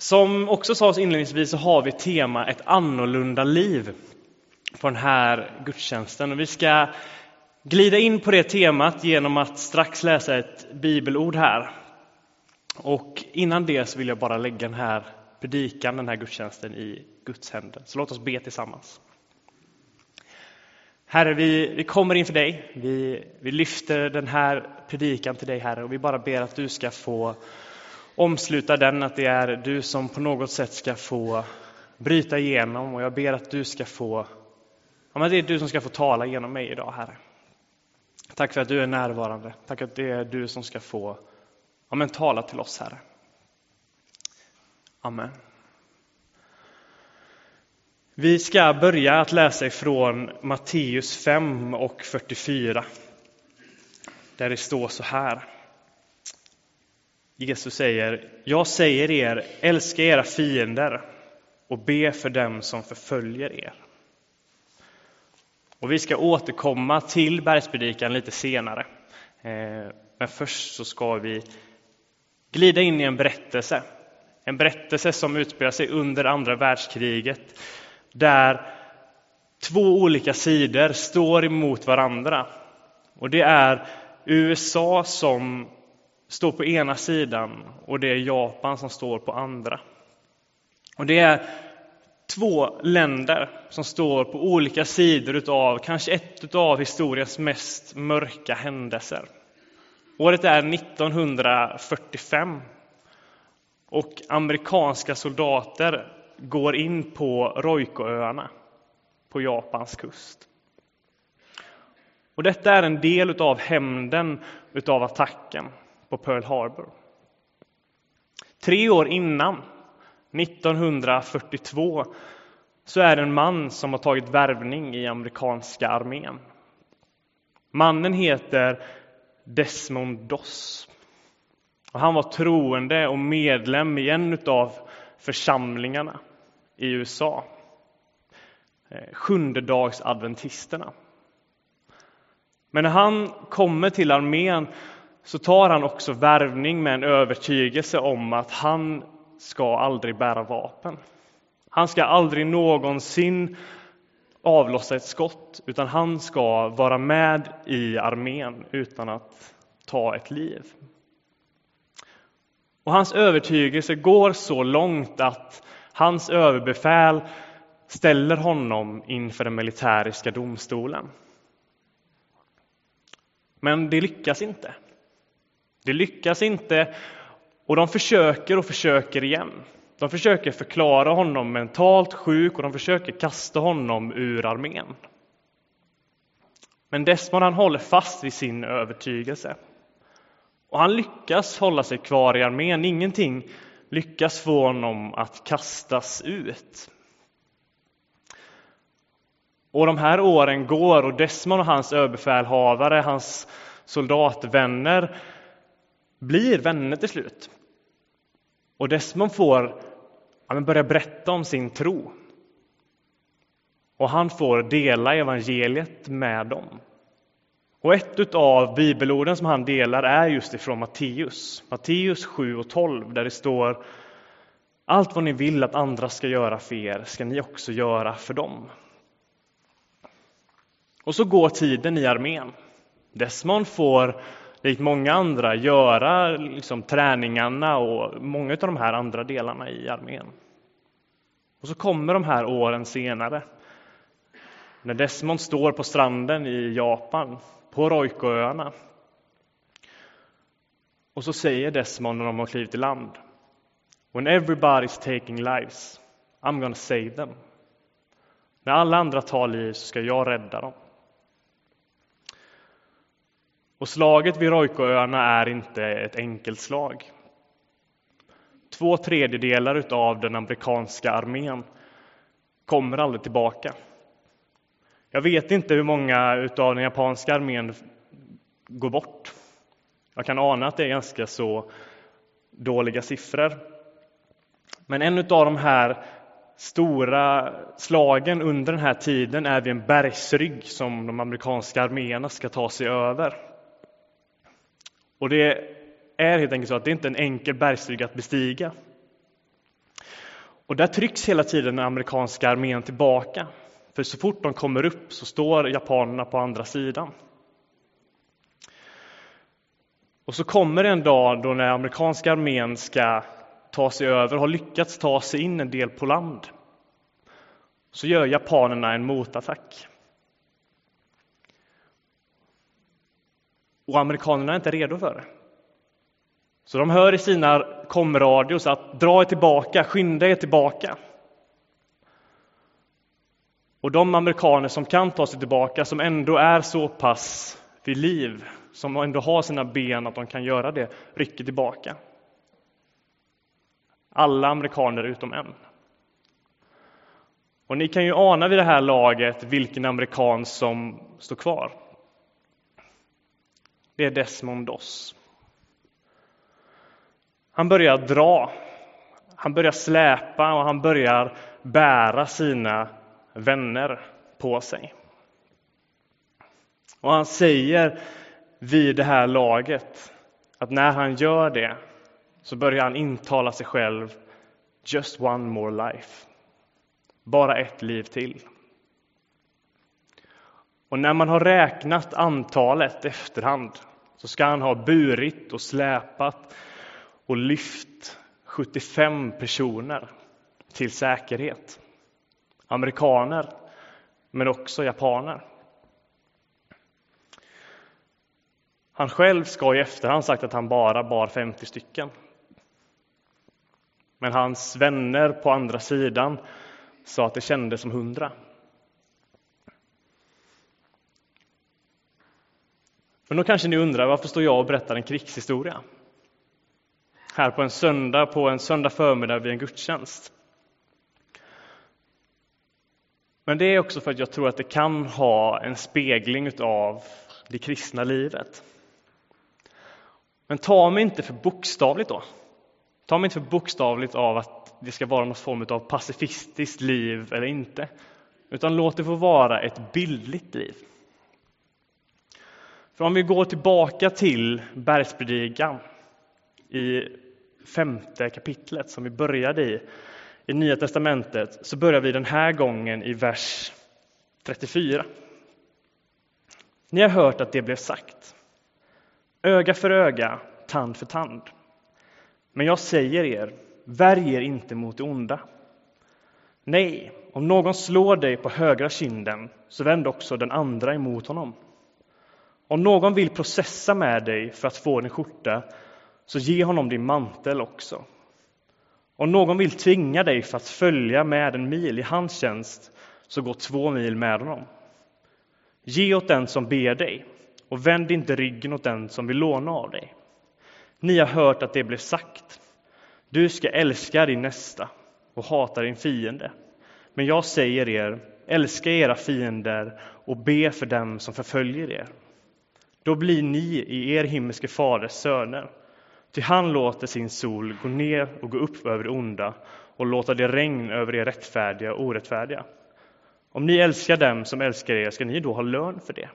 Som också sades inledningsvis så har vi tema ett annorlunda liv på den här gudstjänsten. Och vi ska glida in på det temat genom att strax läsa ett bibelord här. Och innan det så vill jag bara lägga den här predikan, den här gudstjänsten i Guds händer. Så låt oss be tillsammans. Herre, vi, vi kommer inför dig. Vi, vi lyfter den här predikan till dig, Herre, och vi bara ber att du ska få omsluta den, att det är du som på något sätt ska få bryta igenom och jag ber att du ska få, ja men det är du som ska få tala genom mig idag, Herre. Tack för att du är närvarande. Tack att det är du som ska få ja men tala till oss, Herre. Amen. Vi ska börja att läsa ifrån Matteus 5 och 44. Där det står så här. Jesus säger, jag säger er, älska era fiender och be för dem som förföljer er. Och vi ska återkomma till bergspredikan lite senare. Eh, men först så ska vi glida in i en berättelse. En berättelse som utspelar sig under andra världskriget där två olika sidor står emot varandra. Och det är USA som står på ena sidan och det är Japan som står på andra. Och det är två länder som står på olika sidor utav kanske ett av historiens mest mörka händelser. Året är 1945 och amerikanska soldater går in på Roikoöarna på Japans kust. Och detta är en del av hämnden utav attacken på Pearl Harbor. Tre år innan, 1942, så är det en man som har tagit värvning i amerikanska armén. Mannen heter Desmond Doss. Och han var troende och medlem i en av församlingarna i USA. Eh, Sjundedagsadventisterna. Men när han kommer till armén så tar han också värvning med en övertygelse om att han ska aldrig bära vapen. Han ska aldrig någonsin avlossa ett skott, utan han ska vara med i armén utan att ta ett liv. Och hans övertygelse går så långt att hans överbefäl ställer honom inför den militäriska domstolen. Men det lyckas inte. Det lyckas inte och de försöker och försöker igen. De försöker förklara honom mentalt sjuk och de försöker kasta honom ur armén. Men Desmond han håller fast vid sin övertygelse. Och han lyckas hålla sig kvar i armén. Ingenting lyckas få honom att kastas ut. Och de här åren går och Desmond och hans överbefälhavare, hans soldatvänner, blir vänner till slut. Och Desmond får ja, börja berätta om sin tro. Och han får dela evangeliet med dem. Och ett av bibelorden som han delar är just ifrån Matteus, Matteus 7 och 12, där det står Allt vad ni vill att andra ska göra för er ska ni också göra för dem. Och så går tiden i armén. Desmond får, likt många andra, göra liksom, träningarna och många av de här andra delarna i armén. Och så kommer de här åren senare, när Desmond står på stranden i Japan på Roikoöarna. Och så säger Desmond när de har klivit i land. When everybody's taking lives, I'm gonna save them. När alla andra tar liv så ska jag rädda dem. Och slaget vid Roikoöarna är inte ett enkelt slag. Två tredjedelar av den amerikanska armén kommer aldrig tillbaka. Jag vet inte hur många av den japanska armén går bort. Jag kan ana att det är ganska så dåliga siffror. Men en av de här stora slagen under den här tiden är vid en bergsrygg som de amerikanska arméerna ska ta sig över. Och det är helt enkelt så att det inte är en enkel bergsrygg att bestiga. Och där trycks hela tiden den amerikanska armén tillbaka. För så fort de kommer upp så står japanerna på andra sidan. Och så kommer det en dag då när amerikanska armén ska ta sig över, har lyckats ta sig in en del på land. Så gör japanerna en motattack. Och amerikanerna är inte redo för det. Så de hör i sina komradios att dra er tillbaka, skynda er tillbaka. Och de amerikaner som kan ta sig tillbaka, som ändå är så pass vid liv, som ändå har sina ben att de kan göra det, rycker tillbaka. Alla amerikaner utom en. Och ni kan ju ana vid det här laget vilken amerikan som står kvar. Det är Desmond Doss. Han börjar dra, han börjar släpa och han börjar bära sina vänner på sig. Och han säger vid det här laget att när han gör det så börjar han intala sig själv Just one more life. Bara ett liv till. Och när man har räknat antalet efterhand så ska han ha burit och släpat och lyft 75 personer till säkerhet. Amerikaner, men också japaner. Han själv ska i efterhand sagt att han bara bar 50 stycken. Men hans vänner på andra sidan sa att det kändes som 100. Men då kanske ni undrar varför står jag och berättar en krigshistoria? Här på en söndag, på en söndag förmiddag vid en gudstjänst. Men det är också för att jag tror att det kan ha en spegling av det kristna livet. Men ta mig inte för bokstavligt då. Ta mig inte för bokstavligt av att det ska vara någon form av pacifistiskt liv eller inte. Utan låt det få vara ett bildligt liv. För om vi går tillbaka till bergspredikan i femte kapitlet som vi började i, i Nya testamentet, så börjar vi den här gången i vers 34. Ni har hört att det blev sagt. Öga för öga, tand för tand. Men jag säger er, värj er inte mot det onda. Nej, om någon slår dig på högra kinden, så vänd också den andra emot honom. Om någon vill processa med dig för att få din skjorta, så ge honom din mantel också. Om någon vill tvinga dig för att följa med en mil i hans tjänst, så gå två mil med honom. Ge åt den som ber dig, och vänd inte ryggen åt den som vill låna av dig. Ni har hört att det blev sagt. Du ska älska din nästa och hata din fiende. Men jag säger er, älska era fiender och be för dem som förföljer er. Då blir ni i er himmelske faders söner. Ty han låter sin sol gå ner och gå upp över det onda och låta det regn över er rättfärdiga och orättfärdiga. Om ni älskar dem som älskar er ska ni då ha lön för det.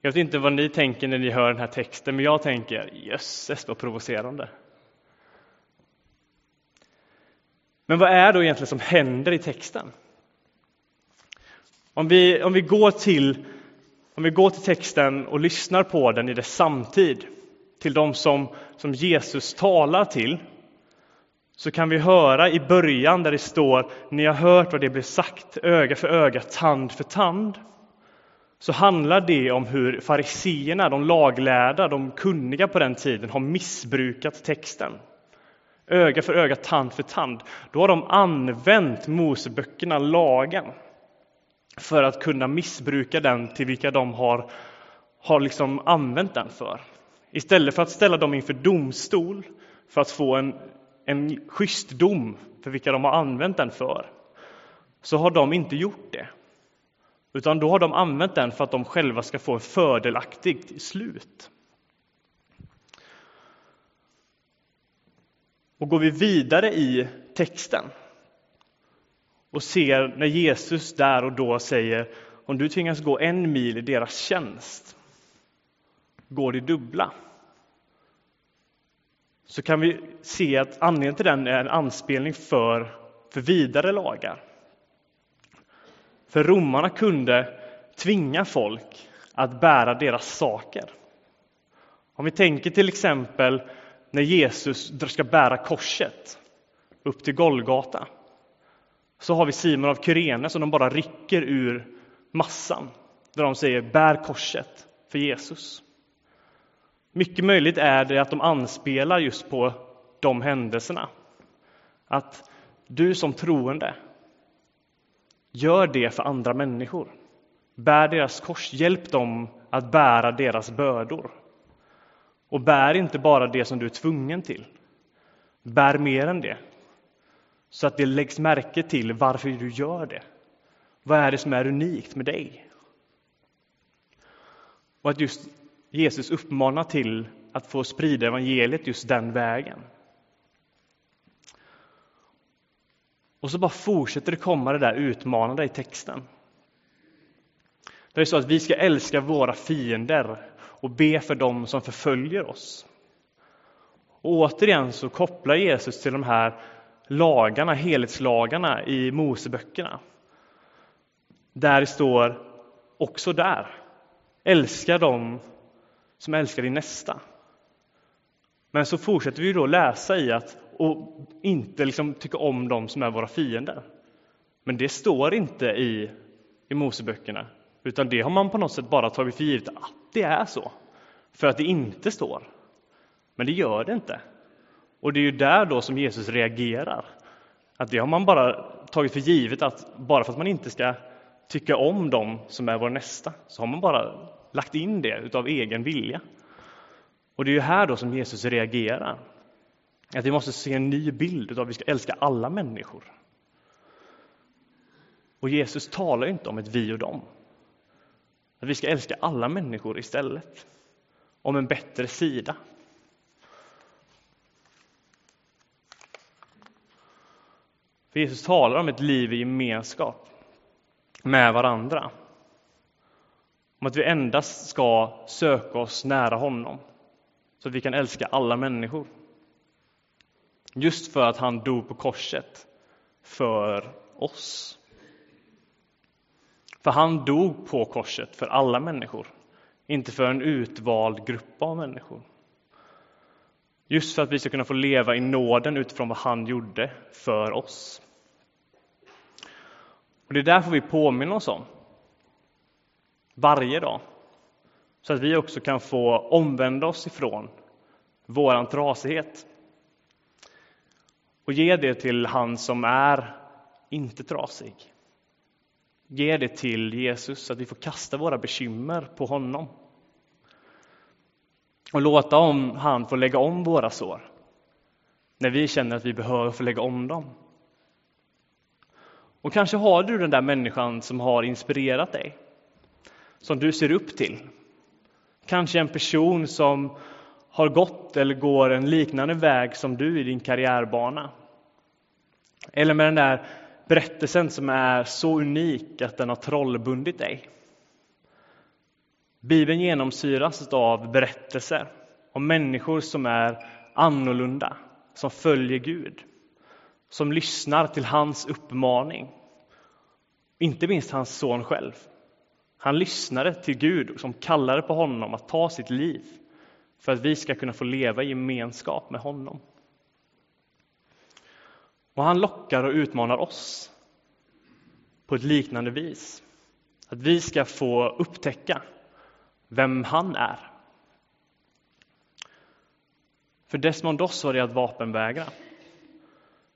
Jag vet inte vad ni tänker när ni hör den här texten, men jag tänker jösses vad provocerande. Men vad är då egentligen som händer i texten? Om vi, om vi, går, till, om vi går till texten och lyssnar på den i dess samtid, till de som, som Jesus talar till, så kan vi höra i början där det står Ni har hört vad det blev sagt, öga för öga, tand för tand så handlar det om hur fariseerna, de laglärda, de kunniga på den tiden, har missbrukat texten. Öga för öga, tand för tand. Då har de använt Moseböckerna, lagen, för att kunna missbruka den till vilka de har, har liksom använt den för. Istället för att ställa dem inför domstol för att få en, en schysst dom för vilka de har använt den för, så har de inte gjort det. Utan då har de använt den för att de själva ska få ett fördelaktigt slut. Och går vi vidare i texten och ser när Jesus där och då säger om du tvingas gå en mil i deras tjänst, går det dubbla. så kan vi se att anledningen till den är en anspelning för, för vidare lagar. För romarna kunde tvinga folk att bära deras saker. Om vi tänker till exempel när Jesus ska bära korset upp till Golgata så har vi Simon av Kyrene som de bara rycker ur massan där de säger bär korset för Jesus. Mycket möjligt är det att de anspelar just på de händelserna. Att du som troende, gör det för andra människor. Bär deras kors, hjälp dem att bära deras bördor. Och bär inte bara det som du är tvungen till. Bär mer än det. Så att det läggs märke till varför du gör det. Vad är det som är unikt med dig? Och att just Jesus uppmanar till att få sprida evangeliet just den vägen. Och så bara fortsätter det komma det där utmanande i texten. Det är så att vi ska älska våra fiender och be för dem som förföljer oss. Och återigen så kopplar Jesus till de här lagarna, helhetslagarna i Moseböckerna. Där står också där, älska dem som älskar din nästa. Men så fortsätter vi då läsa i att och inte liksom tycka om dem som är våra fiender. Men det står inte i, i Moseböckerna, utan det har man på något sätt bara tagit för givet att det är så, för att det inte står. Men det gör det inte. Och det är ju där då som Jesus reagerar. Att det har man bara tagit för givet att bara för att man inte ska tycka om dem som är vår nästa, så har man bara lagt in det utav egen vilja. Och det är ju här då som Jesus reagerar. Att vi måste se en ny bild av att vi ska älska alla människor. Och Jesus talar inte om ett vi och dem. Att vi ska älska alla människor istället. Om en bättre sida. För Jesus talar om ett liv i gemenskap med varandra. Om att vi endast ska söka oss nära honom så att vi kan älska alla människor. Just för att han dog på korset för oss. För han dog på korset för alla människor, inte för en utvald grupp av människor. Just för att vi ska kunna få leva i nåden utifrån vad han gjorde för oss. Och Det är därför vi påminner oss om varje dag. Så att vi också kan få omvända oss ifrån vår trasighet. Och ge det till han som är inte trasig. Ge det till Jesus så att vi får kasta våra bekymmer på honom. Och låta om han få lägga om våra sår. När vi känner att vi behöver få lägga om dem. Och kanske har du den där människan som har inspirerat dig som du ser upp till. Kanske en person som har gått eller går en liknande väg som du i din karriärbana. Eller med den där berättelsen som är så unik att den har trollbundit dig. Bibeln genomsyras av berättelser om människor som är annorlunda, som följer Gud, som lyssnar till hans uppmaning. Inte minst hans son själv. Han lyssnade till Gud som kallade på honom att ta sitt liv för att vi ska kunna få leva i gemenskap med honom. Och han lockar och utmanar oss på ett liknande vis. Att vi ska få upptäcka vem han är. För Desmond Doss var det att vapenvägra.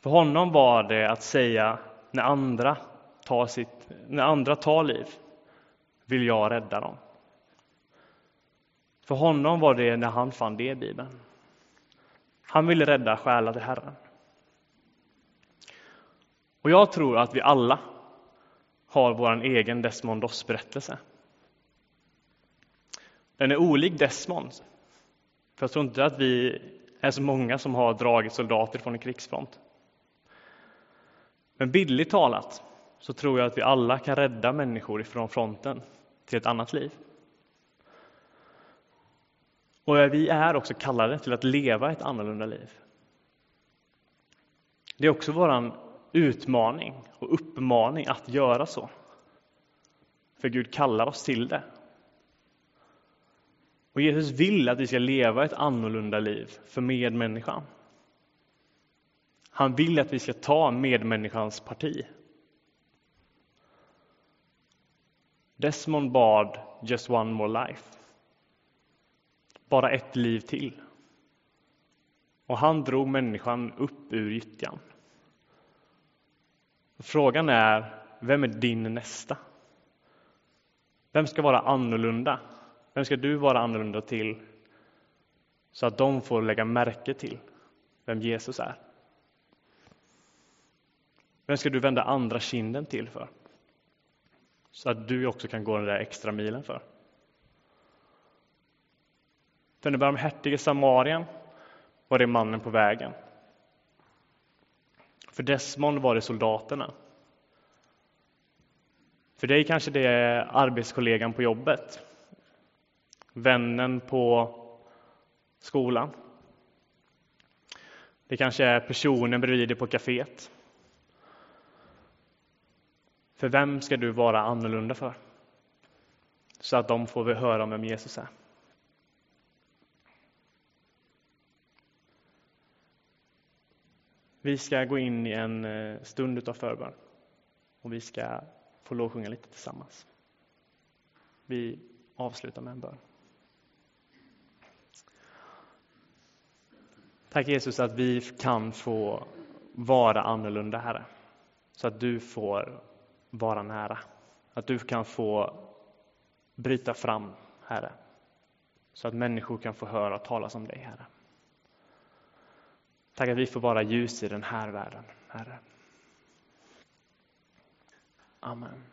För honom var det att säga när andra tar, sitt, när andra tar liv vill jag rädda dem. För honom var det när han fann det i Bibeln. Han ville rädda själar till Herren. Och jag tror att vi alla har vår egen Desmond Doss-berättelse. Den är olik Desmond. För jag tror inte att vi är så många som har dragit soldater från en krigsfront. Men bildligt talat så tror jag att vi alla kan rädda människor ifrån fronten till ett annat liv. Och vi är också kallade till att leva ett annorlunda liv. Det är också vår utmaning och uppmaning att göra så. För Gud kallar oss till det. Och Jesus vill att vi ska leva ett annorlunda liv för medmänniskan. Han vill att vi ska ta medmänniskans parti. Desmond bad Just one more life. Bara ett liv till. Och han drog människan upp ur gyttjan. Frågan är, vem är din nästa? Vem ska vara annorlunda? Vem ska du vara annorlunda till? Så att de får lägga märke till vem Jesus är. Vem ska du vända andra kinden till för? Så att du också kan gå den där extra milen för. För den barmhärtige samarien var det mannen på vägen. För Desmond var det soldaterna. För dig kanske det är arbetskollegan på jobbet. Vännen på skolan. Det kanske är personen bredvid dig på kaféet. För vem ska du vara annorlunda för? Så att de får höra om vem Jesus är. Vi ska gå in i en eh, stund av förbön och vi ska få lovsjunga lite tillsammans. Vi avslutar med en bön. Tack Jesus att vi kan få vara annorlunda, Herre. Så att du får vara nära. Att du kan få bryta fram, Herre. Så att människor kan få höra talas om dig, Herre. Tack att vi får vara ljus i den här världen, Herre. Amen.